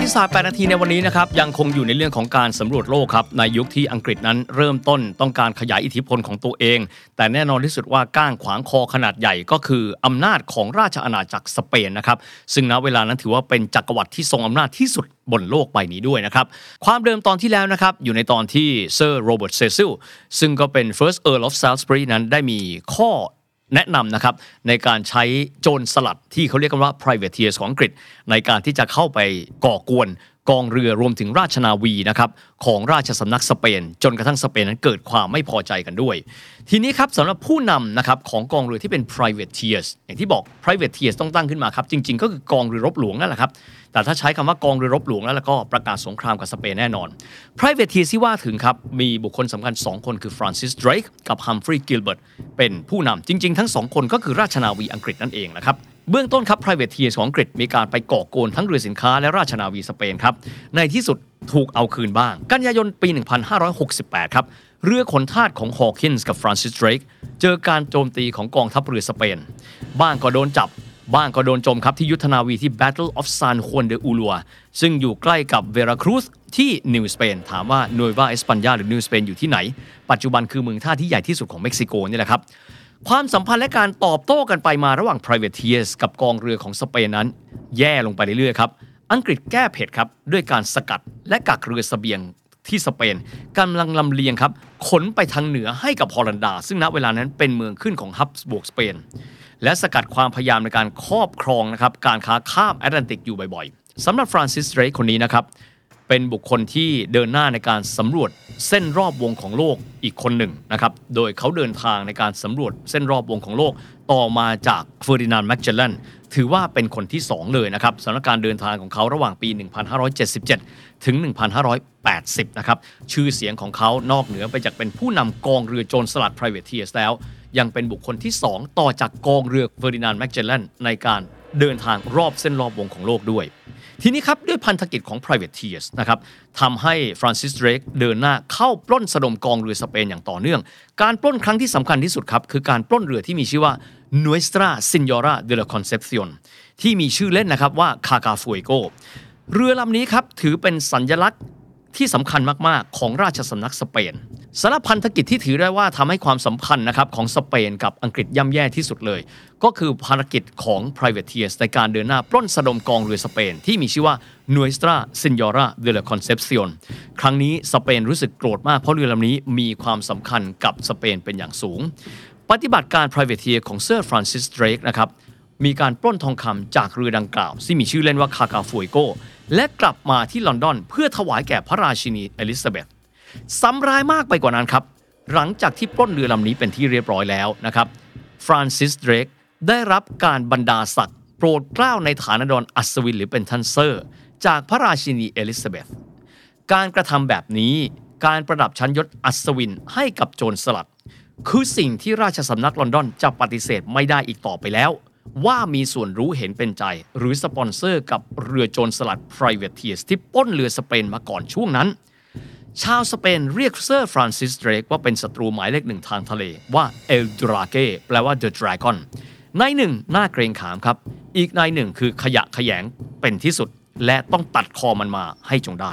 ติศาสตร์8นาทีในวันนี้นะครับยังคงอยู่ในเรื่องของการสำรวจโลกครับในยุคที่อังกฤษนั้นเริ่มต้นต้องการขยายอิทธิพลของตัวเอง แต่แน่นอนที่สุดว่าก้างขวางคอขนาดใหญ่ก็คืออำนาจของราชอาณาจักรสเปนนะครับซึ่งณเวลานั้นถือว่าเป็นจักรวรรดิที่ทรงอำนาจที่สุดบนโลกใบนี้ด้วยนะครับความเดิมตอนที่แล้วนะครับอยู่ในตอนที่เซอร์โรเบิร์ตเซซิลซึ่งก็เป็น first Earl of Salisbury นั้นได้มีข้อ แนะนำนะครับในการใช้โจรสลัดที่เขาเรียกกันว่า privateers ของอังกฤษ ในการที่จะเข้าไปก่อกวน กองเรือรวมถึงราชนาวีนะครับของราชสำนักสเปน จนกระทั่งสเปนนั้นเกิดความไม่พอใจกันด้วย ทีนี้ครับสำหรับผู้นำนะครับของกองเรือที่เป็น privateers อย่างที่บอก privateers ต้องตั้งขึ้นมาครับ จริง ๆ ก็คือกองเรือรบหลวงนั่นแหละครับแต่ถ้าใช้คำว่ากองเรือรบหลวงแล้วก็ประกาศสงครามกับสเปนแน่นอน privateers ที่ว่าถึงครับมีบุคคลสำคัญ 2 คนคือ Francis Drake กับ Humphrey Gilbert เป็นผู้นำจริง ๆ ทั้ง 2 คนก็คือราชนาวีอังกฤษนั่นเองนะครับ เบื้องต้นครับ privateers ของอังกฤษมีการไปก่อโกนทั้งเรือสินค้าและราชนาวีสเปนครับ ในที่สุดถูกเอาคืนบ้าง กันยายนปี 1568 ครับ เรือขนทาสของ Hawkins กับ Francis Drake เจอการโจมตีของกองทัพเรือสเปน บ้างก็โดนจับ บ้างก็โดนโจมครับที่ยุทธนาวีที่ Battle of San Juan de Ulua ซึ่งอยู่ใกล้กับเวราครูซที่ New Spain ถามว่า Nueva España หรือ New Spain อยู่ที่ไหน ปัจจุบันคือเมืองท่าที่ใหญ่ที่สุดของเม็กซิโกนี่แหละครับ ความสัมพันธ์และการตอบโต้กันไปมาระหว่าง privateers กับกองเรือของสเปนนั้น แย่ลงไปเรื่อยๆครับอังกฤษแก้เผ็ดครับด้วยการสกัดและกักเรือเสบียงที่สเปนกำลังลำเลียงครับขนไปทางเหนือให้กับฮอลันดา ซึ่งณเวลานั้นเป็นเมืองขึ้นของฮับส์บวร์กสเปน และสกัดความพยายามในการครอบครองนะครับการค้าข้ามแอตแลนติกอยู่บ่อยๆสำหรับฟรานซิสเดรกคนนี้นะครับ เป็นบุคคลที่เดินหน้าในการสำรวจเส้นรอบวงของโลกอีกคนหนึ่งนะครับ โดยเขาเดินทางในการสำรวจเส้นรอบวงของโลก ต่อมาจากเฟอร์ดินานด์แมกเจลเลนถือว่าเป็นคนที่ 2 เลยนะครับสำหรับการเดินทางของเขาระหว่างปี 1577 ถึง 1580 นะครับ ชื่อเสียงของเขานอกเหนือไปจากเป็นผู้นำกองเรือโจรสลัด privateers แล้ว ยังเป็นบุคคลที่ 2 ต่อจากกองเรือเฟอร์ดินานด์แมกเจลเลนในการเดินทางรอบเส้นรอบวงของโลกด้วย ทีนี้ครับ ด้วยพันธกิจของ privateers นะครับทำให้ฟรานซิสเดรกเดินหน้าเข้าปล้นสะดมกองเรือสเปนอย่างต่อเนื่อง การปล้นครั้งที่สำคัญที่สุดครับ คือการปล้นเรือที่มีชื่อว่า Nuestra Señora de la Concepción ที่มีชื่อเล่นนะครับว่า Caga Fuego เรือลำนี้ครับถือเป็นสัญลักษณ์ ที่สำคัญมากๆ ของราชสำนักสเปนสารพันธกิจที่ถือได้ว่าทำให้ความสัมพันธ์นะครับของสเปนกับอังกฤษย่ำแย่ที่สุดเลย ก็คือภารกิจของ privateers ในการเดินหน้าปล้นสะดมกองเรือสเปน ที่มีชื่อว่า Nuestra Señora de la Concepción ครั้งนี้สเปนรู้สึกโกรธมากเพราะเรือลำนี้มีความสำคัญกับสเปนเป็นอย่างสูง ปฏิบัติการ privateer ของเซอร์ฟรานซิสเดรกนะครับ มีการปล้นทองคำจากเรือดังกล่าวที่มีชื่อเล่นว่า Caga Fuegoและกลับมาที่ลอนดอน เพื่อถวายแก่พระราชินีเอลิซาเบธซ้ำร้ายมากไปกว่านั้นครับ หลังจากที่ปล้นเรือลำนี้เป็นที่เรียบร้อยแล้วนะครับฟรานซิสเดรกได้รับการบรรดาศักดิ์โปรดเกล้าในฐานะท่านอัศวินหรือเป็นท่านเซอร์ จากพระราชินีเอลิซาเบธการกระทำแบบนี้การประดับชั้นยศอัศวินให้กับโจรสลัด คือสิ่งที่ราชสำนักลอนดอนจะปฏิเสธไม่ได้อีกต่อไปแล้ว ว่ามีส่วนรู้เห็นเป็นใจ หรือสปอนเซอร์กับเรือโจรสลัด privateers ที่ปล้นเรือสเปนมาก่อนช่วงนั้น ชาวสเปนเรียกเซอร์ฟรานซิสเดรกว่าเป็นศัตรูหมายเลขหนึ่งทางทะเลว่า El Draque แปลว่า The Dragon นัยหนึ่งน่าเกรงขามครับ อีกนัยหนึ่งคือขยะแขยงเป็นที่สุด และต้องตัดคอมันมาให้จงได้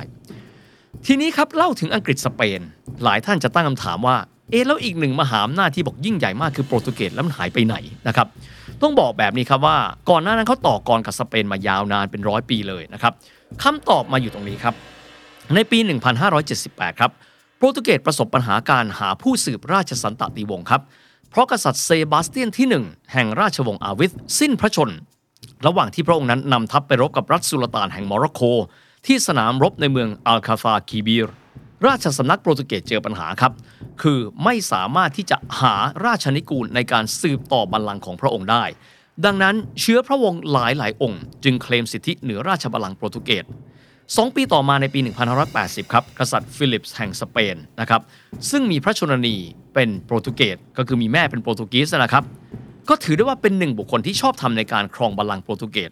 ทีนี้ครับเล่าถึงอังกฤษสเปน หลายท่านจะตั้งคำถามว่าเอ๊ะแล้วอีกหนึ่งมหาอำนาจที่บอกยิ่งใหญ่มากคือโปรตุเกสแล้วมันหายไปไหนนะครับ ต้องบอกแบบนี้ครับว่าก่อนหน้านั้นเขาต่อกรกับสเปนมายาวนานเป็นร้อยปีเลยนะครับคำตอบมาอยู่ตรงนี้ครับ ในปี 1578 ครับ โปรตุเกสประสบปัญหาการหาผู้สืบราชสันตติวงศ์ครับ เพราะกษัตริย์เซบาสเตียนที่ 1 แห่งราชวงศ์อาวิชสิ้นพระชนม์ ระหว่างที่พระองค์นั้นนำทัพไปรบกับรัฐสุลต่านแห่งโมร็อกโก ที่สนามรบในเมืองอัลคาเซอร์คีบีร์ ราชสำนักโปรตุเกสเจอปัญหาครับ คือไม่สามารถที่จะหาราชนิกูลในการสืบต่อบัลลังก์ของพระองค์ได้ ดังนั้นเชื้อพระวงศ์หลายหลายองค์ จึงเคลมสิทธิเหนือราชบัลลังก์โปรตุเกสสองปีต่อมาในปี 1580 ครับ กษัตริย์ฟิลิปส์แห่งสเปนนะครับ ซึ่งมีพระชนนีเป็นโปรตุเกส ก็คือมีแม่เป็น Portuguese นะครับ ก็ถือได้ว่าเป็นหนึ่งบุคคลที่ชอบธรรมในการครองบัลลังก์โปรตุเกส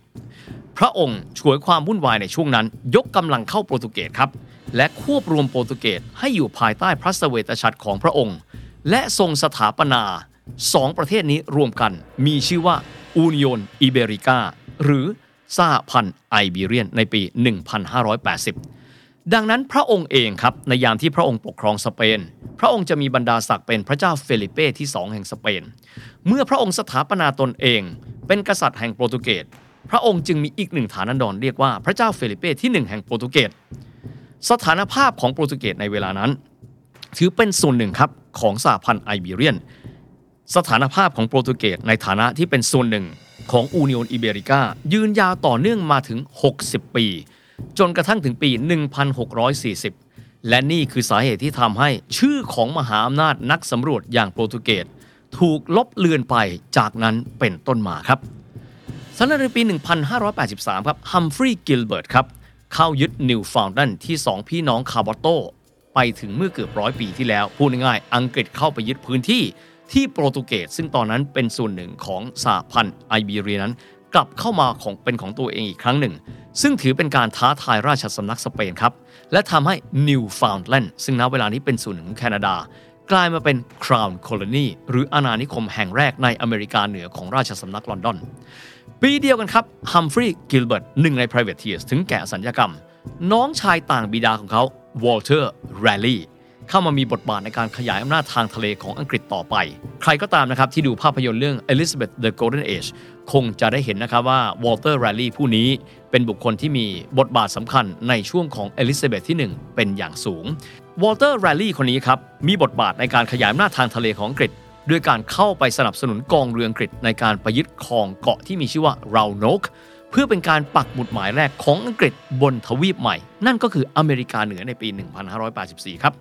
พระองค์ฉวยความวุ่นวายในช่วงนั้น ยกกำลังเข้าโปรตุเกสครับ และควบรวมโปรตุเกสให้อยู่ภายใต้พระเศวตฉัตรของพระองค์ และทรงสถาปนาสองประเทศนี้รวมกัน มีชื่อว่า Unión Ibérica หรือสหพันธ์ Iberian ในปี 1580 ดังนั้นพระองค์เองครับ ในยามที่พระองค์ปกครองสเปน พระองค์จะมีบรรดาศักดิ์เป็นพระเจ้าเฟลิเป้ที่สองแห่งสเปน เมื่อพระองค์สถาปนาตนเอง เป็นกษัตริย์แห่งโปรตุเกส พระองค์จึงมีอีกหนึ่งฐานันดรเรียกว่าพระเจ้าเฟลิเป้ที่หนึ่งแห่งโปรตุเกส สถานภาพของโปรตุเกสในเวลานั้น ถือเป็นส่วนหนึ่งครับของสหพันธ์ไอเบีเรียน สถานภาพของโปรตุเกสในฐานะที่เป็นส่วนหนึ่งของอูนิโอนอิเบริกายืนยาวต่อเนื่องมาถึง 60 ปี จนกระทั่งถึงปี 1640 และนี่คือสาเหตุที่ทำให้ชื่อของมหาอำนาจนักสำรวจอย่างโปรตุเกสถูกลบเลือนไปจากนั้นเป็นต้นมาครับสำหรับในปี 1583 ครับ ฮัมฟรีย์ กิลเบิร์ต ครับ เข้ายึดนิวฟาวน์แลนด์ที่สองพี่น้องคาบอตโตไปถึงเมื่อเกือบร้อยปีที่แล้ว พูดง่ายๆอังกฤษเข้าไปยึดพื้นที่ที่โปรตุเกสซึ่งตอนนั้นเป็นส่วนหนึ่งของสหพันธ์ Iberianั้น กลับเข้ามาของเป็นของตัวเองอีกครั้งหนึ่ง ซึ่งถือเป็นการท้าทายราชสำนักสเปนครับ และทำให้นิวฟาวน์แลนด์ซึ่งณเวลานี้เป็นส่วนหนึ่งของแคนาดา กลายมาเป็น Crown Colony หรืออาณานิคมแห่งแรกในอเมริกาเหนือของราชสำนักลอนดอน ปีเดียวกันครับฮัมฟรีย์กิลเบิร์ตหนึ่งใน privateers ถึงแก่อสัญกรรม น้องชายต่างบิดาของเขาวอลเตอร์แรลลี่เข้ามามีบทบาทในการขยายอำนาจทางทะเลของอังกฤษต่อไป ใครก็ตามนะครับที่ดูภาพยนตร์เรื่อง Elizabeth the Golden Age คงจะได้เห็นนะครับว่าวอลเตอร์แรลลี่ผู้นี้เป็นบุคคลที่มีบทบาทสำคัญในช่วงของเอลิซาเบธที่ 1 เป็นอย่างสูงวอลเตอร์แรลลี่คนนี้ครับมีบทบาทในการขยายอำนาจทางทะเลของอังกฤษ ด้วยการเข้าไปสนับสนุนกองเรืออังกฤษในการไปยึดครองเกาะที่มีชื่อว่าโรอาโนกเพื่อเป็นการปักหมุดหมายแรกของอังกฤษบนทวีปใหม่ นั่นก็คืออเมริกาเหนือในปี 1584 ครับ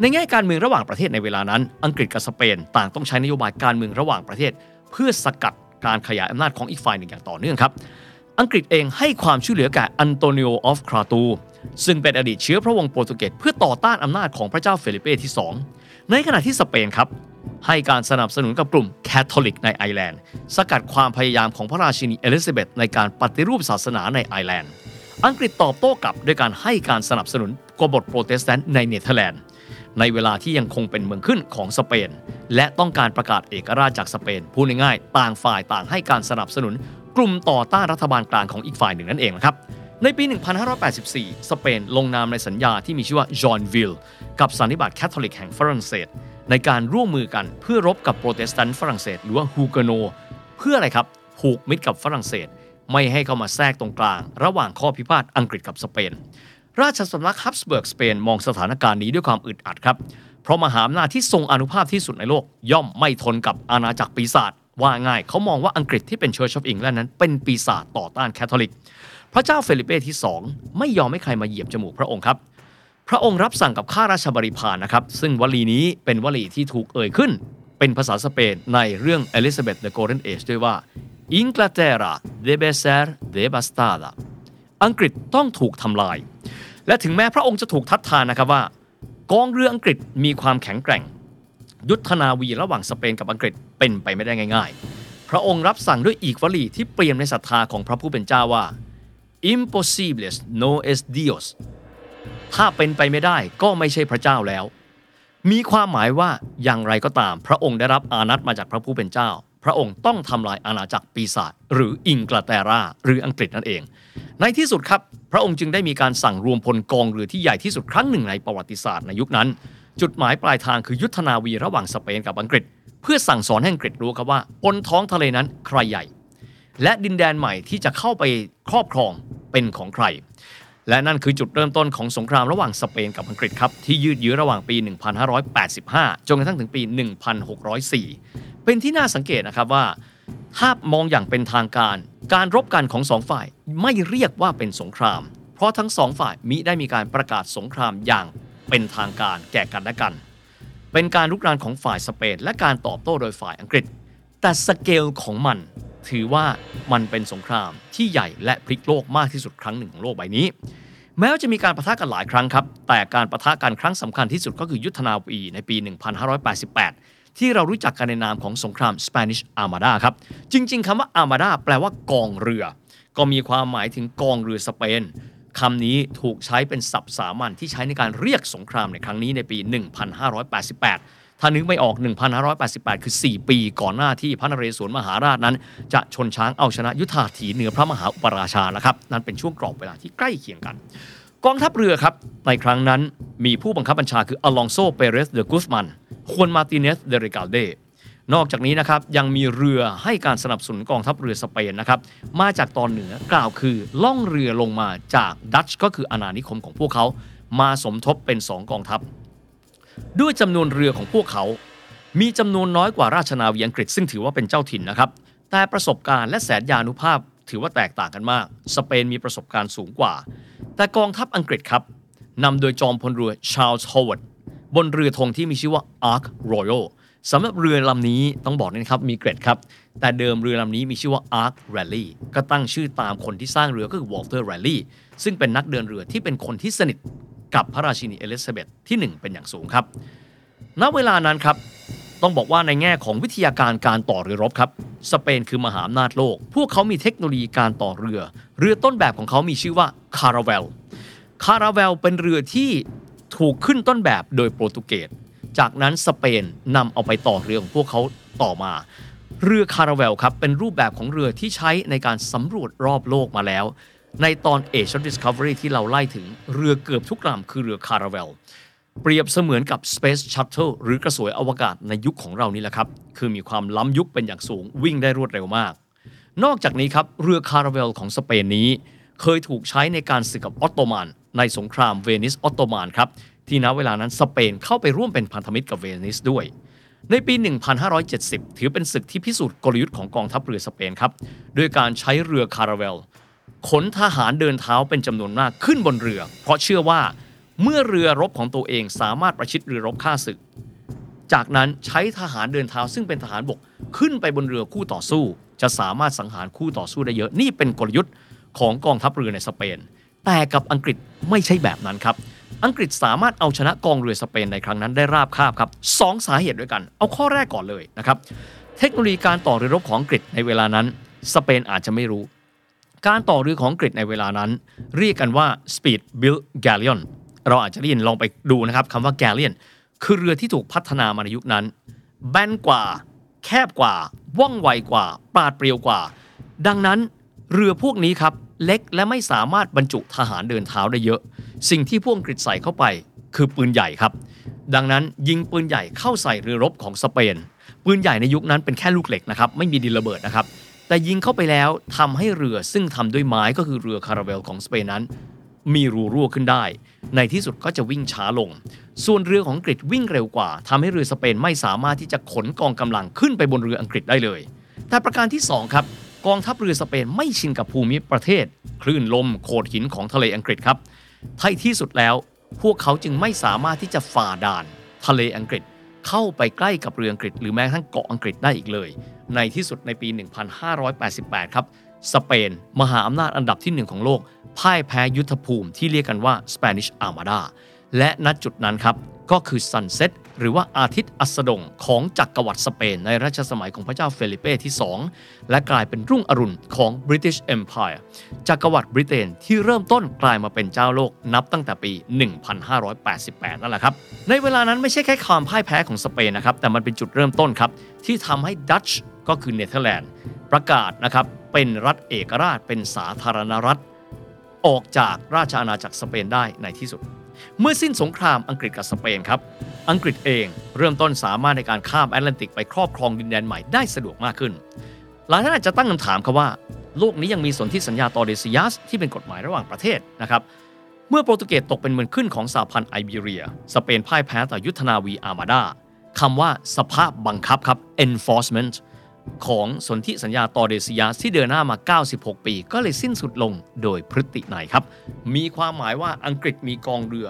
ในแง่การเมืองระหว่างประเทศในเวลานั้น อังกฤษกับสเปนต่างต้องใช้นโยบายการเมืองระหว่างประเทศ เพื่อสกัดการขยายอำนาจของอีกฝ่ายหนึ่งอย่างต่อเนื่องครับ อังกฤษเองให้ความช่วยเหลือแก่อันโตนิโอ of คราตู ซึ่งเป็นอดีตเชื้อพระวงศ์โปรตุเกสเพื่อต่อต้านอำนาจของพระเจ้าเฟลิเป้ที่ 2 ในขณะที่สเปนครับ ให้การสนับสนุนกับกลุ่มแคทอลิกในไอร์แลนด์ สกัดความพยายามของพระราชินีเอลิซาเบธในการปฏิรูปศาสนาในไอร์แลนด์ อังกฤษตอบโต้กลับด้วยการให้การสนับสนุนกบฏโปรเตสแตนต์ในเนเธอร์แลนด์ ในเวลาที่ยังคงเป็นเมืองขึ้นของสเปน และต้องการประกาศเอกราชจากสเปน พูดง่ายๆ ต่างฝ่ายต่างให้การสนับสนุนกลุ่มต่อต้านรัฐบาลกลางของอีกฝ่ายหนึ่งนั่นเองนะครับในปี 1584 สเปนลงนามในสัญญาที่มีชื่อว่าจอห์นวิลกับสันนิบาตแคทอลิกแห่งฝรั่งเศส ในการร่วมมือกันเพื่อรบกับโปรเตสแตนต์ฝรั่งเศส หรือว่าฮูเกอโน เพื่ออะไรครับผูกมิตรกับฝรั่งเศส ไม่ให้เข้ามาแทรกตรงกลาง ระหว่างข้อพิพาทอังกฤษกับสเปน ราชสำนักฮับสเบิร์กสเปนมองสถานการณ์นี้ด้วยความอึดอัดครับเพราะมหาอำนาจที่ทรงอานุภาพที่สุดในโลก ย่อมไม่ทนกับอาณาจักรปีศาจว่าง่ายๆเขามองว่าอังกฤษที่เป็น Church of England นั้นเป็นปีศาจต่อต้านแคทอลิก พระเจ้าเฟลิเป้ที่ 2 ไม่ยอมให้ใครมาเหยียบจมูกพระองค์ครับ พระองค์รับสั่งกับข้าราชบริพารนะครับ ซึ่งวลีนี้เป็นวลีที่ถูกเอ่ยขึ้น เป็นภาษาสเปนในเรื่อง Elizabeth the Golden Age ด้วยว่า Inglaterra debe ser devastada อังกฤษต้องถูกทำลาย และถึงแม้พระองค์จะถูกทัดทานนะครับว่า กองเรืออังกฤษมีความแข็งแกร่ง ยุทธนาวีระหว่างสเปนกับอังกฤษเป็นไปไม่ได้ง่าย ๆ พระองค์รับสั่งด้วยอีกวลีที่เปลี่ยนในศรัทธาของพระผู้เป็นเจ้าว่า impossibles no es Dios ถ้าเป็นไปไม่ได้ก็ไม่ใช่พระเจ้าแล้ว มีความหมายว่าอย่างไรก็ตาม พระองค์ได้รับอานัตมาจากพระผู้เป็นเจ้า พระองค์ต้องทำลายอาณาจักรปีศาจหรืออิงกลเตราหรืออังกฤษนั่นเอง ในที่สุดครับ พระองค์จึงได้มีการสั่งรวมพลกองเรือที่ใหญ่ที่สุดครั้งหนึ่งในประวัติศาสตร์ในยุคนั้น จุดหมายปลายทางคือยุทธนาวีระหว่างสเปนกับอังกฤษ เพื่อสั่งสอนให้อังกฤษรู้ครับว่าบนท้องทะเลนั้นใครใหญ่ และดินแดนใหม่ที่จะเข้าไปครอบครองเป็นของใคร และนั่นคือจุดเริ่มต้นของสงครามระหว่างสเปนกับอังกฤษครับ ที่ยืดเยื้อระหว่างปี 1585 จนกระทั่งถึงปี 1604 เป็นที่น่าสังเกตนะครับว่า ถ้ามองอย่างเป็นทางการ การรบกันของสองฝ่ายไม่เรียกว่าเป็นสงคราม เพราะทั้งสองฝ่ายมิได้มีการประกาศสงครามอย่างเป็นทางการแก่กันและกัน เป็นการลุกรานของฝ่ายสเปนและการตอบโต้โดยฝ่ายอังกฤษ แต่สเกลของมัน ถือว่ามันเป็นสงครามที่ใหญ่และพลิกโลกมากที่สุดครั้งหนึ่งของโลกใบนี้ แม้ว่าจะมีการประทะกันหลายครั้งครับ แต่การประทะกันครั้งสำคัญที่สุดก็คือยุทธนาวีในปี 1588 ที่เรารู้จักกันในนามของสงคราม Spanish Armada ครับ จริง ๆคำว่า Armada แปลว่ากองเรือ ก็มีความหมายถึงกองเรือสเปนคำนี้ถูกใช้เป็นศัพท์สามัญที่ใช้ในการเรียกสงครามในครั้งนี้ในปี 1588 ถ้านึกไม่ออก 1588 คือ 4 ปีก่อนหน้าที่พระนเรศวรมหาราชนั้น จะชนช้างเอาชนะยุทธาถีเหนือพระมหาอุปราชาแล้วครับนั่นเป็นช่วงกรอบเวลาที่ใกล้เคียงกัน กองทัพเรือครับในครั้งนั้นมีผู้บังคับบัญชาคืออลองโซเปเรสเดอกุสมันควนมาติเนสเดริกาเดนอกจากนี้นะครับยังมีเรือให้การสนับสนุนกองทัพเรือสเปนนะครับมาจากตอนเหนือกล่าวคือล่องเรือลงมาจากดัตช์ก็คืออาณานิคมของพวกเขา มาสมทบเป็น 2 กองทัพ ด้วยจำนวนเรือของพวกเขา มีจำนวนน้อยกว่าราชนาวีอังกฤษซึ่งถือว่าเป็นเจ้าถิ่นนะครับ แต่ประสบการณ์และแสนยานุภาพถือว่าแตกต่างกันมาก สเปนมีประสบการณ์สูงกว่า แต่กองทัพอังกฤษครับนำโดยจอมพลเรือชาร์ลส์ฮาวเวิร์ดบนเรือธงที่มีชื่อว่า Ark Royal สำหรับเรือลำนี้ต้องบอกนะครับมีเกร็ดครับ แต่เดิมเรือลำนี้มีชื่อว่า Ark Raleigh ก็ตั้งชื่อตามคนที่สร้างเรือก็คือ Walter Raleigh ซึ่งเป็นนักเดินเรือที่เป็นคนที่สนิท กับพระราชินีเอลิซาเบธที่ 1 เป็นอย่างสูงครับ ณ เวลานั้นครับ ต้องบอกว่าในแง่ของวิทยาการการต่อเรือรบครับ สเปนคือมหาอำนาจโลก พวกเขามีเทคโนโลยีการต่อเรือ เรือต้นแบบของเขามีชื่อว่าคาราเวล คาราเวลเป็นเรือที่ถูกขึ้นต้นแบบโดยโปรตุเกส จากนั้นสเปนนำเอาไปต่อเรือของพวกเขาต่อมา เรือคาราเวลครับเป็นรูปแบบของเรือที่ใช้ในการสำรวจรอบโลกมาแล้ว ในตอน Age of Discovery ที่เราไล่ถึงเรือเกือบทุกลำคือเรือคาราเวลเปรียบเสมือนกับ Space Shuttle หรือกระสวยอวกาศในยุคของเรานี่แหละครับ คือมีความล้ำยุคเป็นอย่างสูงวิ่งได้รวดเร็วมาก นอกจากนี้ครับ เรือคาราเวลของสเปนนี้ เคยถูกใช้ในการศึกกับออตโตมัน ในสงครามเวนิสออตโตมันครับ ที่ณเวลานั้นสเปนเข้าไปร่วมเป็นพันธมิตรกับเวนิสด้วย ในปี 1570 ถือเป็นศึกที่พิสูจน์กลยุทธ์ของกองทัพเรือสเปนครับด้วยการใช้เรือคาราเวล ขนทหารเดินเท้าเป็นจำนวนมากขึ้นบนเรือ เพราะเชื่อว่าเมื่อเรือรบของตัวเองสามารถประชิดเรือรบฆ่าศึก จากนั้นใช้ทหารเดินเท้าซึ่งเป็นทหารบกขึ้นไปบนเรือคู่ต่อสู้ จะสามารถสังหารคู่ต่อสู้ได้เยอะนี่เป็นกลยุทธ์ของกองทัพเรือในสเปน แต่กับอังกฤษไม่ใช่แบบนั้นครับ อังกฤษสามารถเอาชนะกองเรือสเปนในครั้งนั้นได้ราบคาบครับสองสาเหตุด้วยกัน เอาข้อแรกก่อนเลยนะครับ เทคโนโลยีการต่อเรือรบของอังกฤษในเวลานั้น สเปนอาจจะไม่รู้ การต่อเรือของอังกฤษในเวลานั้น เรียกกันว่า speed built galleon เราอาจจะได้ยินลองไปดูนะครับคำว่า galleon คือเรือที่ถูกพัฒนามาในยุคนั้น แบนกว่า แคบกว่า ว่องไวกว่า ปราดเปรียวกว่า ดังนั้นเรือพวกนี้ครับ เล็กและไม่สามารถบรรจุทหารเดินเท้าได้เยอะ สิ่งที่พวกอังกฤษใส่เข้าไป คือปืนใหญ่ครับ ดังนั้นยิงปืนใหญ่เข้าใส่เรือรบของสเปน ปืนใหญ่ในยุคนั้นเป็นแค่ลูกเหล็กนะครับ ไม่มีดินระเบิดนะครับ แต่ยิงเข้าไปแล้วทำให้เรือซึ่งทำด้วยไม้ก็คือเรือคาราเวลของสเปนนั้น มีรูรั่วขึ้นได้ ในที่สุดก็จะวิ่งช้าลง ส่วนเรือของอังกฤษวิ่งเร็วกว่าทำให้เรือสเปนไม่สามารถที่จะขนกองกำลังขึ้นไปบนเรืออังกฤษได้เลย แต่ประการที่ 2 ครับ กองทัพเรือสเปนไม่ชินกับภูมิประเทศ คลื่นลมโขดหินของทะเลอังกฤษครับท้ายที่สุดแล้ว พวกเขาจึงไม่สามารถที่จะฝ่าด่าน ทะเลอังกฤษ เข้าไปใกล้กับเรืออังกฤษ หรือแม้กระทั่งเกาะอังกฤษได้อีกเลย ในที่สุดในปี 1588 ครับ สเปน มหาอำนาจอันดับที่หนึ่งของโลก พ่ายแพ้ยุทธภูมิที่เรียกกันว่า Spanish Armada และณจุดนั้นครับ ก็คือ sunset หรือว่าอาทิตย์อัสดงของจักรวรรดิสเปน ในรัชสมัยของพระเจ้าเฟลิเป้ที่ 2 และกลายเป็นรุ่งอรุณของ British Empire จักรวรรดิบริเตนที่เริ่มต้นกลายมาเป็นเจ้าโลกนับตั้งแต่ปี 1588 นั่นแหละครับ ในเวลานั้นไม่ใช่แค่ความพ่ายแพ้ของสเปนนะครับ แต่มันเป็นจุดเริ่มต้นครับ ที่ทำให้ดัตช์ก็คือเนเธอร์แลนด์ประกาศนะครับเป็นรัฐเอกราชเป็นสาธารณรัฐ ออกจากราชอาณาจักรสเปนได้ในที่สุด เมื่อสิ้นสงครามอังกฤษกับสเปนครับ อังกฤษเองเริ่มต้นสามารถในการข้ามแอตแลนติกไปครอบครองดินแดนใหม่ได้สะดวกมากขึ้น หลายท่านอาจจะตั้งคำถามครับว่า โลกนี้ยังมีสนธิสัญญาตอเดซิยัสที่เป็นกฎหมายระหว่างประเทศนะครับเมื่อโปรตุเกสตกเป็นเมืองขึ้นของสหพันธ์ไอเบีเรีย สเปนพ่ายแพ้ต่อยุทธนาวีอาร์มาดาคำว่าสภาพบังคับครับ enforcement ของสนธิสัญญาตอเดซิยัสที่เดินหน้ามา 96 ปี ก็เลยสิ้นสุดลงโดยพฤตินัยครับ มีความหมายว่าอังกฤษมีกองเรือ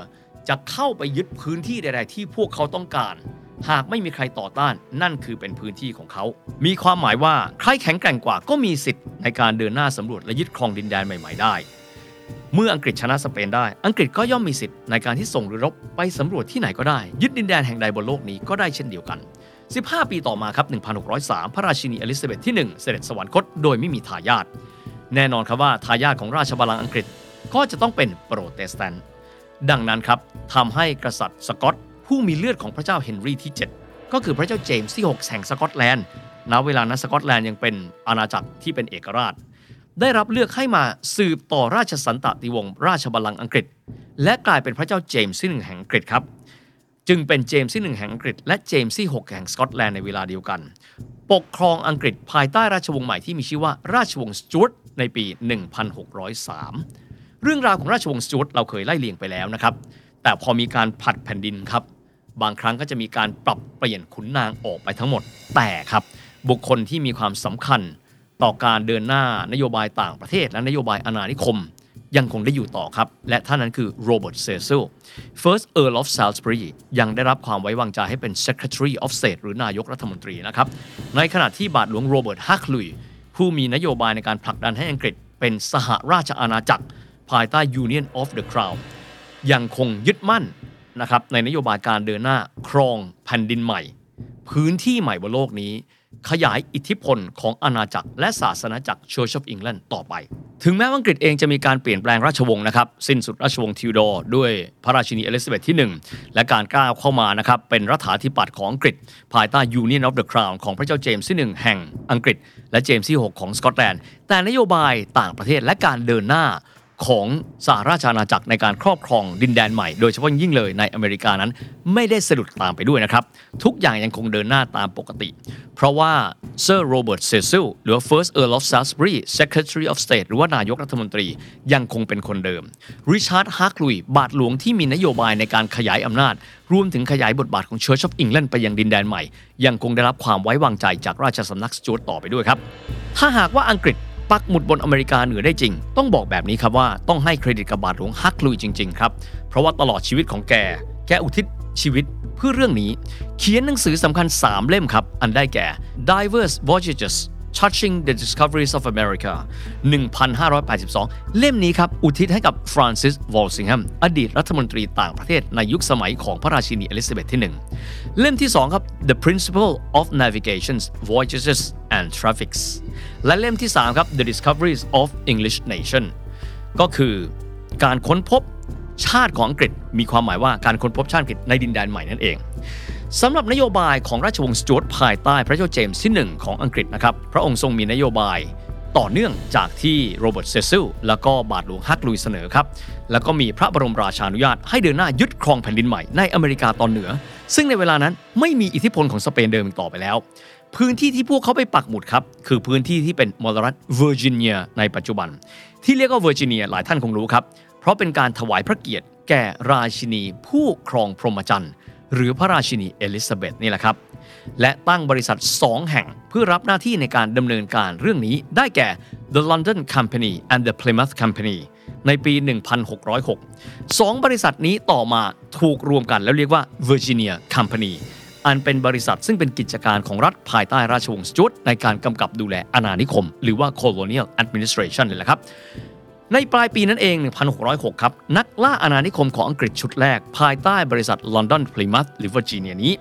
จะเข้าไปยึดพื้นที่ใดๆที่พวกเขาต้องการ หากไม่มีใครต่อต้านนั่นคือเป็นพื้นที่ของเขา มีความหมายว่าใครแข็งแกร่งกว่าก็มีสิทธิ์ในการเดินหน้าสำรวจและยึดครองดินแดนใหม่ ๆ ได้ เมื่ออังกฤษชนะสเปนได้ อังกฤษก็ย่อมมีสิทธิ์ในการที่ส่งเรือรบไปสำรวจที่ไหนก็ได้ ยึดดินแดนแห่งใดบนโลกนี้ก็ได้เช่นเดียวกัน 15 ปีต่อมาครับ 1603 พระราชินีอลิซาเบธที่ 1 เสด็จสวรรคตโดยไม่มีทายาทแน่นอนครับว่าทายาทของราชบัลลังก์อังกฤษก็จะต้องเป็นโปรเตสแตนต์ดังนั้นครับทำให้กษัตริย์สกอต ผู้มีเลือดของพระเจ้าเฮนรี่ที่ 7 ก็คือพระเจ้าเจมส์ที่ 6 แห่งสกอตแลนด์ณเวลานั้นสกอตแลนด์ยังเป็นอาณาจักรที่เป็นเอกราช ได้รับเลือกให้มาสืบต่อราชสันตติวงศ์ราชบัลลังก์อังกฤษ และกลายเป็นพระเจ้าเจมส์ที่หนึ่งแห่งอังกฤษครับ จึงเป็นเจมส์ที่หนึ่งแห่งอังกฤษ และเจมส์ที่ 6 แห่งสกอตแลนด์ในเวลาเดียวกัน ปกครองอังกฤษภายใต้ราชวงศ์ใหม่ที่มีชื่อว่าราชวงศ์สจวตในปี 1603 เรื่องราวของราชวงศ์สจวตเราเคยไล่เลียงไปแล้วนะครับ แต่พอมีการผัดแผ่นดินครับ บางครั้งก็จะมีการปรับเปลี่ยนขุนนางออกไปทั้งหมด แต่ครับ บุคคลที่มีความสำคัญต่อการเดินหน้านโยบายต่างประเทศและนโยบายอาณานิคม ยังคงได้อยู่ต่อครับ และท่านนั้นคือโรเบิร์ตเซซิล First Earl of Salisbury ยังได้รับความไว้วางใจให้เป็น Secretary of State หรือนายกรัฐมนตรีนะครับ ในขณะที่บาทหลวงโรเบิร์ตฮักลุย ผู้มีนโยบายในการผลักดันให้อังกฤษเป็นสหราชอาณาจักร ภายใต้ Union of the Crown ยังคงยึดมั่นนะครับในนโยบายการเดินหน้าครองแผ่นดินใหม่ พื้นที่ใหม่บนโลกนี้ ขยายอิทธิพลของอาณาจักรและศาสนาจักร Church of England ต่อไป ถึงแม้ว่าอังกฤษเองจะมีการเปลี่ยนแปลงราชวงศ์นะครับ สิ้นสุดราชวงศ์ทิวดอร์ด้วยพระราชินีเอลิซาเบธที่ 1 และการก้าวเข้ามานะครับ เป็นรัฐาธิปัตย์ของอังกฤษ ภายใต้ Union of the Crown ของพระเจ้าเจมส์ที่ 1 แห่งอังกฤษ และเจมส์ที่ 6 ของสกอตแลนด์แต่นโยบายต่างประเทศและการเดินหน้า ของสหราชอาณาจักรในการครอบครองดินแดนใหม่ โดยเฉพาะยิ่งเลยในอเมริกานั้น ไม่ได้สะดุดตามไปด้วยนะครับ ทุกอย่างยังคงเดินหน้าตามปกติ เพราะว่าเซอร์โรเบิร์ตเซซิลหรือ First Earl of Salisbury Secretary of State หรือว่านายกรัฐมนตรียังคงเป็นคนเดิมริชาร์ดฮาร์กลุยบาทหลวงที่มีนโยบายในการขยายอำนาจ รวมถึงขยายบทบาทของ Church of England ไปยังดินแดนใหม่ ยังคงได้รับความไว้วางใจจากราชสำนักสจวตต่อไปด้วยครับถ้าหากว่าอังกฤษ ปักหมุดบนอเมริกาเหนือได้จริง ต้องบอกแบบนี้ครับว่าต้องให้เครดิตกับบาทหลวงฮักลุยจริง ๆ ครับ เพราะว่าตลอดชีวิตของแก แกอุทิศชีวิตเพื่อเรื่องนี้ เขียนหนังสือสำคัญ 3 เล่มครับ อันได้แก่ Divers Voyages Touching the Discoveries of America 1582 เล่มนี้ครับ อุทิศให้กับฟรานซิสวอลซิงแฮมอดีตรัฐมนตรีต่างประเทศในยุคสมัยของพระราชินีอลิซาเบธที่ 1 เล่มที่ 2 ครับ The Principal of Navigations Voyages and Traffics และเล่มที่ 3 ครับ The Discoveries of English Nation ก็คือการค้นพบ ชาติของอังกฤษ มีความหมายว่าการค้นพบชาติอังกฤษในดินแดนใหม่นั่นเองสำหรับนโยบายของราชวงศ์สจวตภายใต้พระเจ้าเจมส์ที่ 1 ของอังกฤษนะครับ พระองค์ทรงมีนโยบายต่อเนื่องจากที่โรเบิร์ตเซซิลแล้วก็บาทหลวงฮักลุยเสนอครับ แล้วก็มีพระบรมราชานุญาตให้เดินหน้ายึดครองแผ่นดินใหม่ในอเมริกาตอนเหนือ ซึ่งในเวลานั้นไม่มีอิทธิพลของสเปนเดิมอีกต่อไปแล้ว พื้นที่ที่พวกเขาไปปักหมุดครับ คือพื้นที่ที่เป็นมลรัฐเวอร์จิเนียในปัจจุบัน ที่เรียกว่าเวอร์จิเนียหลายท่านคงรู้ครับ เพราะเป็นการถวายพระเกียรติแก่ราชินีผู้ครองพรหมจรรย์ หรือพระราชินีเอลิซาเบธนี่แหละครับ และตั้งบริษัท 2 แห่งเพื่อรับหน้าที่ในการดำเนินการเรื่องนี้ได้แก่ The London Company and the Plymouth Company ในปี 1606 สองบริษัทนี้ต่อมาถูกรวมกันแล้วเรียกว่า Virginia Company อันเป็นบริษัทซึ่งเป็นกิจการของรัฐภายใต้ราชวงศ์สจวตในการกำกับดูแลอาณานิคม หรือว่า Colonial Administration นี่แหละครับ ในปลายปีนั้นเอง 1606 ครับ นักล่าอาณานิคมของอังกฤษชุดแรก ภายใต้บริษัท London Plymouth หรือ Virginia นี้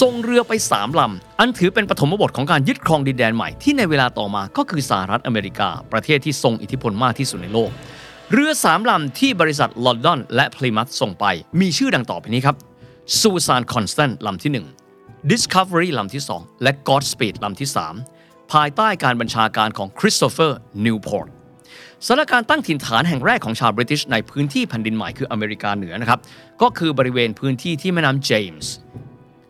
ส่งเรือไป 3 ลำ อันถือเป็นปฐมบทของการยึดครองดินแดนใหม่ที่ในเวลาต่อมาก็คือสหรัฐอเมริกา ประเทศที่ทรงอิทธิพลมากที่สุดในโลก เรือ3ลำที่บริษัท London และ Plymouth ส่งไป มีชื่อดังต่อไปนี้ครับ Susan Constant ลำที่ 1 Discovery ลำที่ 2 และ Godspeed ลำที่ 3 ภายใต้การบัญชาการของ Christopher Newport ส สถาปนาการตั้งถิ่นฐานแห่งแรกของชาวบริติชในพื้นที่แผ่นดินใหม่คืออเมริกาเหนือนะครับ ก็คือบริเวณพื้นที่ที่แม่น้ำเจมส์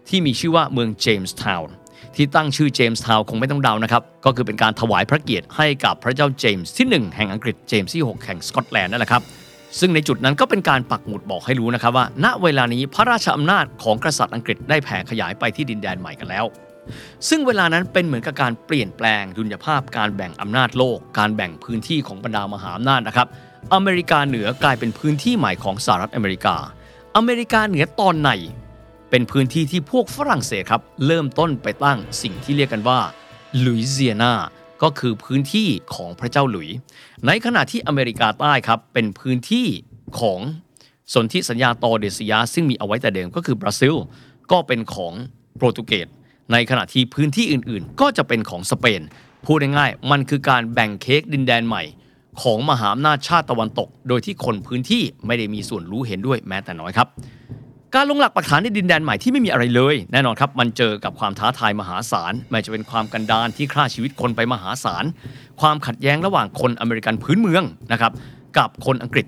ที่มีชื่อว่าเมืองเจมส์ทาวน์ที่ตั้งชื่อเจมส์ทาวน์คงไม่ต้องเดานะครับ ก็คือเป็นการถวายพระเกียรติให้กับพระเจ้าเจมส์ที่ 1 แห่งอังกฤษเจมส์ที่ 6 แห่งสกอตแลนด์นั่นแหละครับซึ่งในจุดนั้นก็เป็นการปักหมุดบอกให้รู้นะครับว่า ณเวลานี้พระราชอำนาจของกษัตริย์อังกฤษได้แผ่ขยายไปที่ดินแดนใหม่กันแล้ว ซึ่งเวลานั้นเป็นเหมือนกับการเปลี่ยนแปลงดุลยภาพการแบ่งอำนาจโลก การแบ่งพื้นที่ของบรรดามหาอำนาจนะครับ อเมริกาเหนือกลายเป็นพื้นที่ใหม่ของสหรัฐอเมริกา อเมริกาเหนือตอนในเป็นพื้นที่ที่พวกฝรั่งเศสครับ เริ่มต้นไปตั้งสิ่งที่เรียกกันว่าลุยเซียนาก็คือพื้นที่ของพระเจ้าหลุย ในขณะที่อเมริกาใต้ครับ เป็นพื้นที่ของสนธิสัญญาตอเดซิยาซึ่งมีเอาไว้แต่เดิมก็คือบราซิล ก็เป็นของโปรตุเกส ในขณะที่พื้นที่อื่นๆ ก็จะเป็นของสเปน พูดง่ายๆ มันคือการแบ่งเค้กดินแดนใหม่ ของมหาอำนาจชาติตะวันตก โดยที่คนพื้นที่ไม่ได้มีส่วนรู้เห็นด้วยแม้แต่น้อยครับ การลงหลักปักฐานในดินแดนใหม่ที่ไม่มีอะไรเลย แน่นอนครับมันเจอกับความท้าทายมหาศาลไม่จะเป็นความกันดานที่ฆ่าชีวิตคนไปมหาศาลความขัดแย้งระหว่างคนอเมริกันพื้นเมืองนะครับกับคนอังกฤษ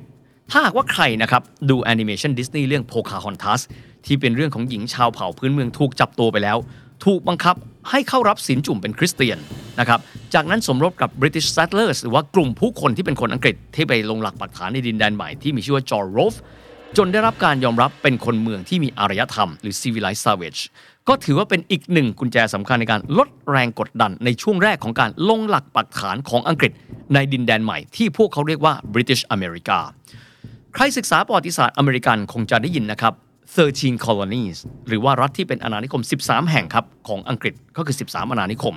ถ้าหากว่าใครนะครับดูแอนิเมชันดิสนีย์เรื่องโพคาฮอนทัสที่เป็นเรื่องของหญิงชาวเผ่าพื้นเมืองถูกจับตัวไปแล้ว ถูกบังคับให้เข้ารับศีลจุ่มเป็นคริสเตียนนะครับ จากนั้นสมรสกับ British Settlers หรือว่ากลุ่มผู้คนที่เป็นคนอังกฤษที่ไปลงหลักปักฐานในดินแดนใหม่ที่มีชื่อว่าจอห์นรอล์ฟจนได้รับการยอมรับเป็นคนเมืองที่มีอารยธรรม หรือ civilized savage ก็ถือว่าเป็นอีกหนึ่งกุญแจสำคัญในการลดแรงกดดันในช่วงแรกของการลงหลักปักฐานของอังกฤษในดินแดนใหม่ที่พวกเขาเรียกว่า British America ใครศึกษาประวัติศาสตร์อเมริกันคงจะได้ยินนะครับ 13 colonies หรือว่ารัฐที่เป็นอาณานิคม 13 แห่งครับของอังกฤษก็คือ 13 อาณานิคม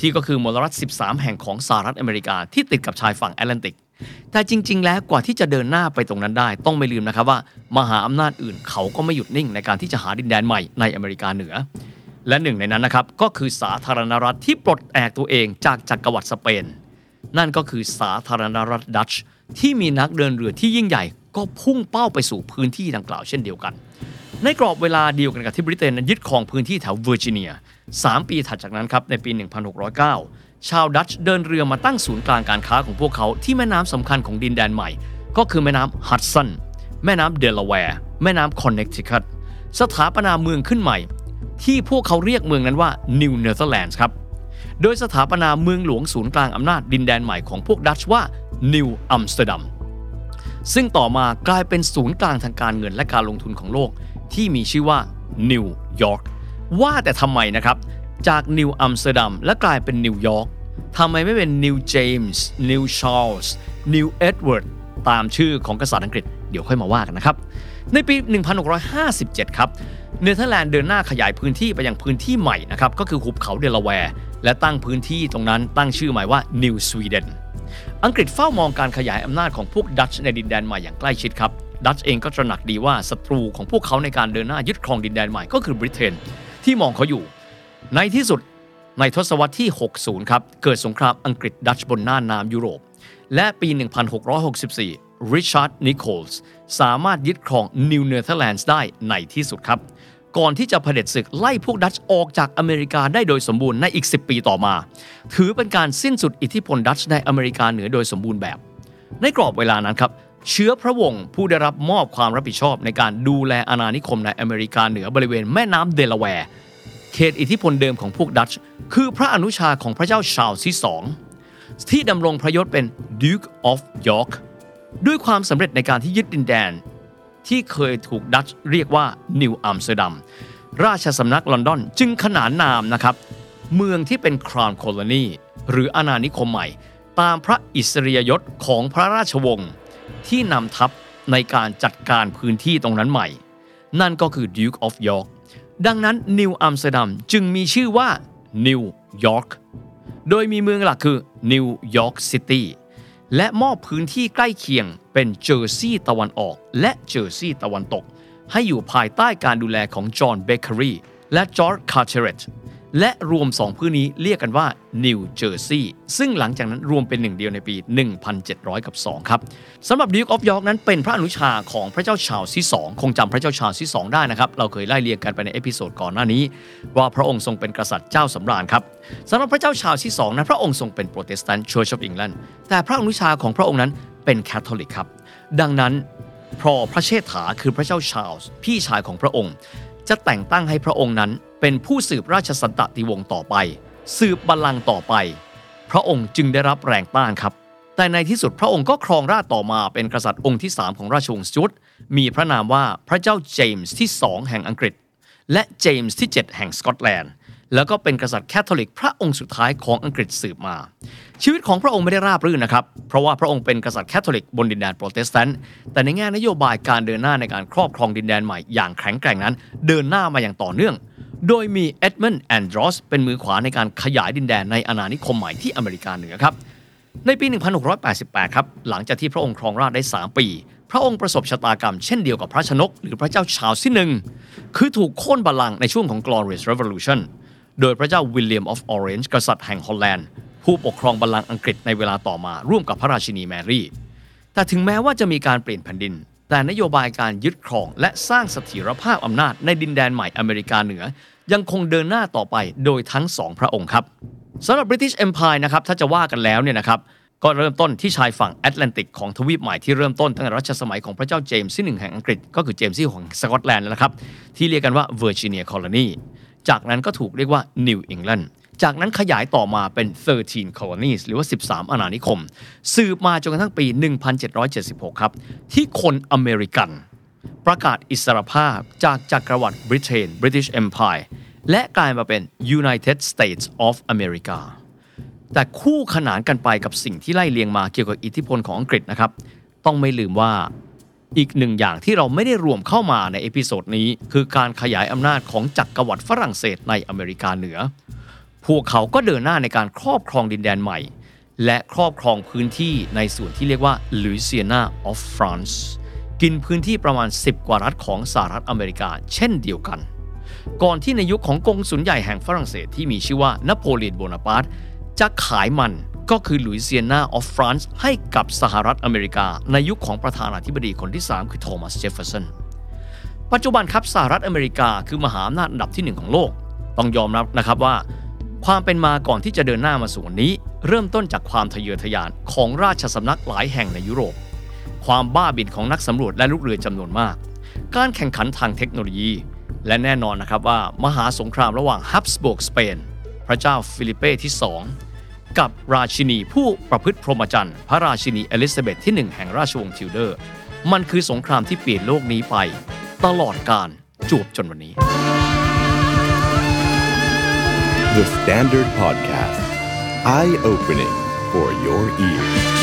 ที่ก็คือมลรัฐ 13 แห่งของสหรัฐอเมริกาที่ติดกับชายฝั่งแอตแลนติก แต่จริง ๆ แล้วกว่าที่จะเดินหน้าไปตรงนั้นได้ ต้องไม่ลืมนะครับว่า มหาอำนาจอื่นเขาก็ไม่หยุดนิ่งในการที่จะหาดินแดนใหม่ในอเมริกาเหนือ และหนึ่งในนั้นนะครับก็คือสาธารณรัฐที่ปลดแอกตัวเองจากจักรวรรดิสเปน นั่นก็คือสาธารณรัฐดัตช์ที่มีนักเดินเรือที่ยิ่งใหญ่ ก็พุ่งเป้าไปสู่พื้นที่ดังกล่าวเช่นเดียวกัน ในกรอบเวลาเดียวกันกับที่บริเตนนั้นยึดครองพื้นที่แถวเวอร์จิเนีย 3 ปีถัดจากนั้นครับในปี 1609 ชาวดัตช์เดินเรือมาตั้งศูนย์กลางการค้าของพวกเขาที่แม่น้ำสำคัญของดินแดนใหม่ ก็คือแม่น้ำฮัดสันแม่น้ำเดลาแวร์ แม่น้ำคอนเนคติคัตสถาปนาเมืองขึ้นใหม่ ที่พวกเขาเรียกเมืองนั้นว่านิวเนเธอร์แลนด์ครับโดยสถาปนาเมืองหลวงศูนย์กลางอำนาจดินแดนใหม่ของพวกดัตช์ว่านิวอัมสเตอร์ดัม ซึ่งต่อมากลายเป็นศูนย์กลางทางการเงินและการลงทุนของโลก ที่มีชื่อว่านิวยอร์กว่าแต่ทำไมนะครับ จากนิวอัมสเตอร์ดัมและกลายเป็นนิวยอร์กทำไมไม่เป็นนิวเจมส์นิวชาร์ลส์นิวเอ็ดเวิร์ดตามชื่อของกษัตริย์อังกฤษเดี๋ยวค่อยมาว่ากันนะครับ ในปี 1657 ครับเนเธอร์แลนด์เดินหน้าขยายพื้นที่ไปยังพื้นที่ใหม่นะครับก็คือหุบเขาเดลาแวร์ และตั้งพื้นที่ตรงนั้นตั้งชื่อใหม่ว่านิวสวีเดน อังกฤษเฝ้ามองการขยายอำนาจของพวกดัตช์ในดินแดนใหม่อย่างใกล้ชิดครับ ดัตช์เองก็ตระหนักดีว่าศัตรูของพวกเขาในการเดินหน้ายึดครองดินแดนใหม่ก็คือบริเตนที่มองเขาอยู่ ในที่สุดในทศวรรษที่ 60 ครับ เกิดสงครามอังกฤษดัตช์บนน่านน้ำยุโรป และปี 1664 ริชาร์ดนิโคลส์สามารถยึดครองนิวเนเธอร์แลนด์ได้ในที่สุดครับ ก่อนที่จะเผด็จศึกไล่พวกดัตช์ออกจากอเมริกาได้โดยสมบูรณ์ในอีก 10 ปีต่อมา ถือเป็นการสิ้นสุดอิทธิพลดัตช์ในอเมริกาเหนือโดยสมบูรณ์แบบ ในกรอบเวลานั้นครับเชื้อพระวงศ์ผู้ได้รับมอบความรับผิดชอบในการดูแลอาณานิคมในอเมริกาเหนือบริเวณแม่น้ำเดลาแวร์ เขตอิทธิพลเดิมของพวกดัตช์คือพระอนุชาของพระเจ้าชาร์ลส์ที่สองที่ดำรงพระยศเป็น Duke of York ด้วยความสำเร็จในการที่ยึดดินแดน ที่เคยถูกดัตช์เรียกว่านิวอัมสเตอร์ดัมราชสำนักลอนดอนจึงขนานนามนะครับ เมืองที่เป็น Crown Colony หรืออาณานิคมใหม่ ตามพระอิสริยยศของพระราชวงศ์ที่นำทัพในการจัดการพื้นที่ตรงนั้นใหม่ นั่นก็คือ Duke of York ดังนั้นนิวอัมสเตอร์ดัมจึงมีชื่อว่านิวยอร์กโดยมีเมืองหลักคือนิวยอร์กซิตี้และมอบพื้นที่ใกล้เคียง เป็นเจอร์ซีย์ตะวันออก และเจอร์ซีย์ตะวันตก ให้อยู่ภายใต้การดูแลของจอห์นเบิร์กลีย์และจอร์จคาร์เทเรตและรวมสองพื้นนี้เรียกกันว่านิวเจอร์ซีย์ซึ่งหลังจากนั้นรวมเป็นหนึ่งเดียวในปี 1700 กับ 2 ครับสำหรับ Duke of York นั้นเป็นพระอนุชาของพระเจ้าชาร์ลส์ที่ 2 คงจำพระเจ้าชาร์ลส์ที่ 2 ได้นะครับ เราเคยไล่เรียงกันไปในเอพิโซดก่อนหน้านี้ ว่าพระองค์ทรงเป็นกษัตริย์เจ้าสำราญครับสำหรับพระเจ้าชาร์ลส์ที่ 2 นั้นพระองค์ทรงเป็นโปรเตสแตนต์ Church of England แต่พระอนุชาของพระองค์นั้น เป็นแคทอลิกครับ ดังนั้นพอพระเชษฐาคือพระเจ้าชาลส์พี่ชายของพระองค์ จะแต่งตั้งให้พระองค์นั้น เป็นผู้สืบราชสันตติวงศ์ต่อไป สืบบัลลังก์ต่อไป พระองค์จึงได้รับแรงต้านครับ แต่ในที่สุดพระองค์ก็ครองราชต่อมาเป็นกษัตริย์องค์ที่ 3 ของราชวงศ์สจวตมีพระนามว่าพระเจ้าเจมส์ที่ 2 แห่งอังกฤษ และเจมส์ที่ 7 แห่งสกอตแลนด์ แล้วก็เป็นกษัตริย์แคทอลิกพระองค์สุดท้ายของอังกฤษสืบมา ชีวิตของพระองค์ไม่ได้ราบรื่นนะครับ เพราะว่าพระองค์เป็นกษัตริย์แคทอลิกบนดินแดนโปรเตสแตนต์แต่ในแง่นโยบายการเดินหน้าในการครอบครองดินแดนใหม่อย่างแข็งแกร่งนั้น เดินหน้ามาอย่างต่อเนื่อง โดยมีเอ็ดมันด์แอนดรอสเป็นมือขวาในการขยายดินแดนในอาณานิคมใหม่ที่อเมริกาเหนือครับในปี 1688 ครับ หลังจากที่พระองค์ครองราชได้ 3 ปี พระองค์ประสบชะตากรรมเช่นเดียวกับพระชนก หรือพระเจ้าชาร์ลส์ที่หนึ่ง คือถูกโค่นบัลลังก์ในช่วงของ Glorious Revolution โดยพระเจ้า William of Orange กษัตริย์แห่งฮอลแลนด์ ผู้ปกครองบัลลังก์อังกฤษในเวลาต่อมาร่วมกับพระราชินีแมรี่ แต่ถึงแม้ว่าจะมีการเปลี่ยนแผ่นดิน แต่นโยบายการยึดครอง และสร้างเสถียรภาพอำนาจในดินแดนใหม่อเมริกาเหนือ ยังคงเดินหน้าต่อไปโดยทั้งสองพระองค์ครับสำหรับ British Empire นะครับถ้าจะว่ากันแล้วเนี่ยนะครับก็เริ่มต้นที่ชายฝั่งแอตแลนติกของทวีปใหม่ที่เริ่มต้นตั้งแต่รัชสมัยของพระเจ้าเจมส์ที่หนึ่งแห่งอังกฤษ ก็คือเจมส์ที่ของสกอตแลนด์นะครับที่เรียกกันว่าเวอร์จิเนีย colony จากนั้นก็ถูกเรียกว่านิวอิงแลนด์จากนั้นขยายต่อมาเป็น 13 colonies หรือว่า 13 อาณานิคม สืบมาจนกระทั่งปี 1776 ครับ ที่คนอเมริกัน ประกาศอิสรภาพจากจักรวรรดิบริเตน British Empire และกลายมาเป็น United States of America แต่คู่ขนานกันไปกับสิ่งที่ไล่เรียงมาเกี่ยวกับอิทธิพลของอังกฤษนะครับ ต้องไม่ลืมว่า อีกหนึ่งอย่างที่เราไม่ได้รวมเข้ามาในเอพิโซดนี้ คือการขยายอำนาจของจักรวรรดิฝรั่งเศสในอเมริกาเหนือ พวกเขาก็เดินหน้าในการครอบครองดินแดนใหม่ และครอบครองพื้นที่ในส่วนที่เรียกว่า Louisiana of France กินพื้นที่ประมาณ 10 กว่ารัฐของสหรัฐอเมริกา เช่นเดียวกัน ก่อนที่ในยุคของกงสุลใหญ่แห่งฝรั่งเศสที่มีชื่อว่านโปเลียนโบนาปาร์ตจะขายมัน ก็คือ Louisiana of France ให้กับสหรัฐอเมริกา ในยุคของประธานาธิบดีคนที่ 3 คือโทมัสเจฟเฟอร์สันปัจจุบันครับสหรัฐอเมริกาคือมหาอำนาจอันดับที่ 1 ของโลก ต้องยอมรับนะครับว่า ความเป็นมาก่อนที่จะเดินหน้ามาสู่วันนี้ เริ่มต้นจากความทะเยอทะยานของราชสำนักหลายแห่งในยุโรป ความบ้าบิ่นของนักสำรวจและลูกเรือจำนวนมาก การแข่งขันทางเทคโนโลยี และแน่นอนนะครับว่า มหาสงครามระหว่างฮับสบวกสเปนพระเจ้าฟิลิเป้ที่2 กับราชินีผู้ประพฤติพรหมจรรย์ พระราชินีเอลิซาเบธที่ 1 แห่งราชวงศ์ทิวเดอร์ มันคือสงครามที่เปลี่ยนโลกนี้ไป ตลอดการจวบจนวันนี้ The Standard Podcast. Eye opening for your ears.